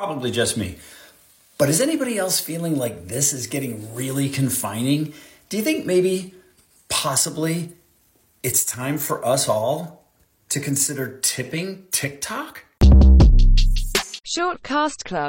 probably just me. But is anybody else feeling like this is getting really confining? Do you think maybe, possibly, it's time for us all to consider tipping TikTok? Shortcast Club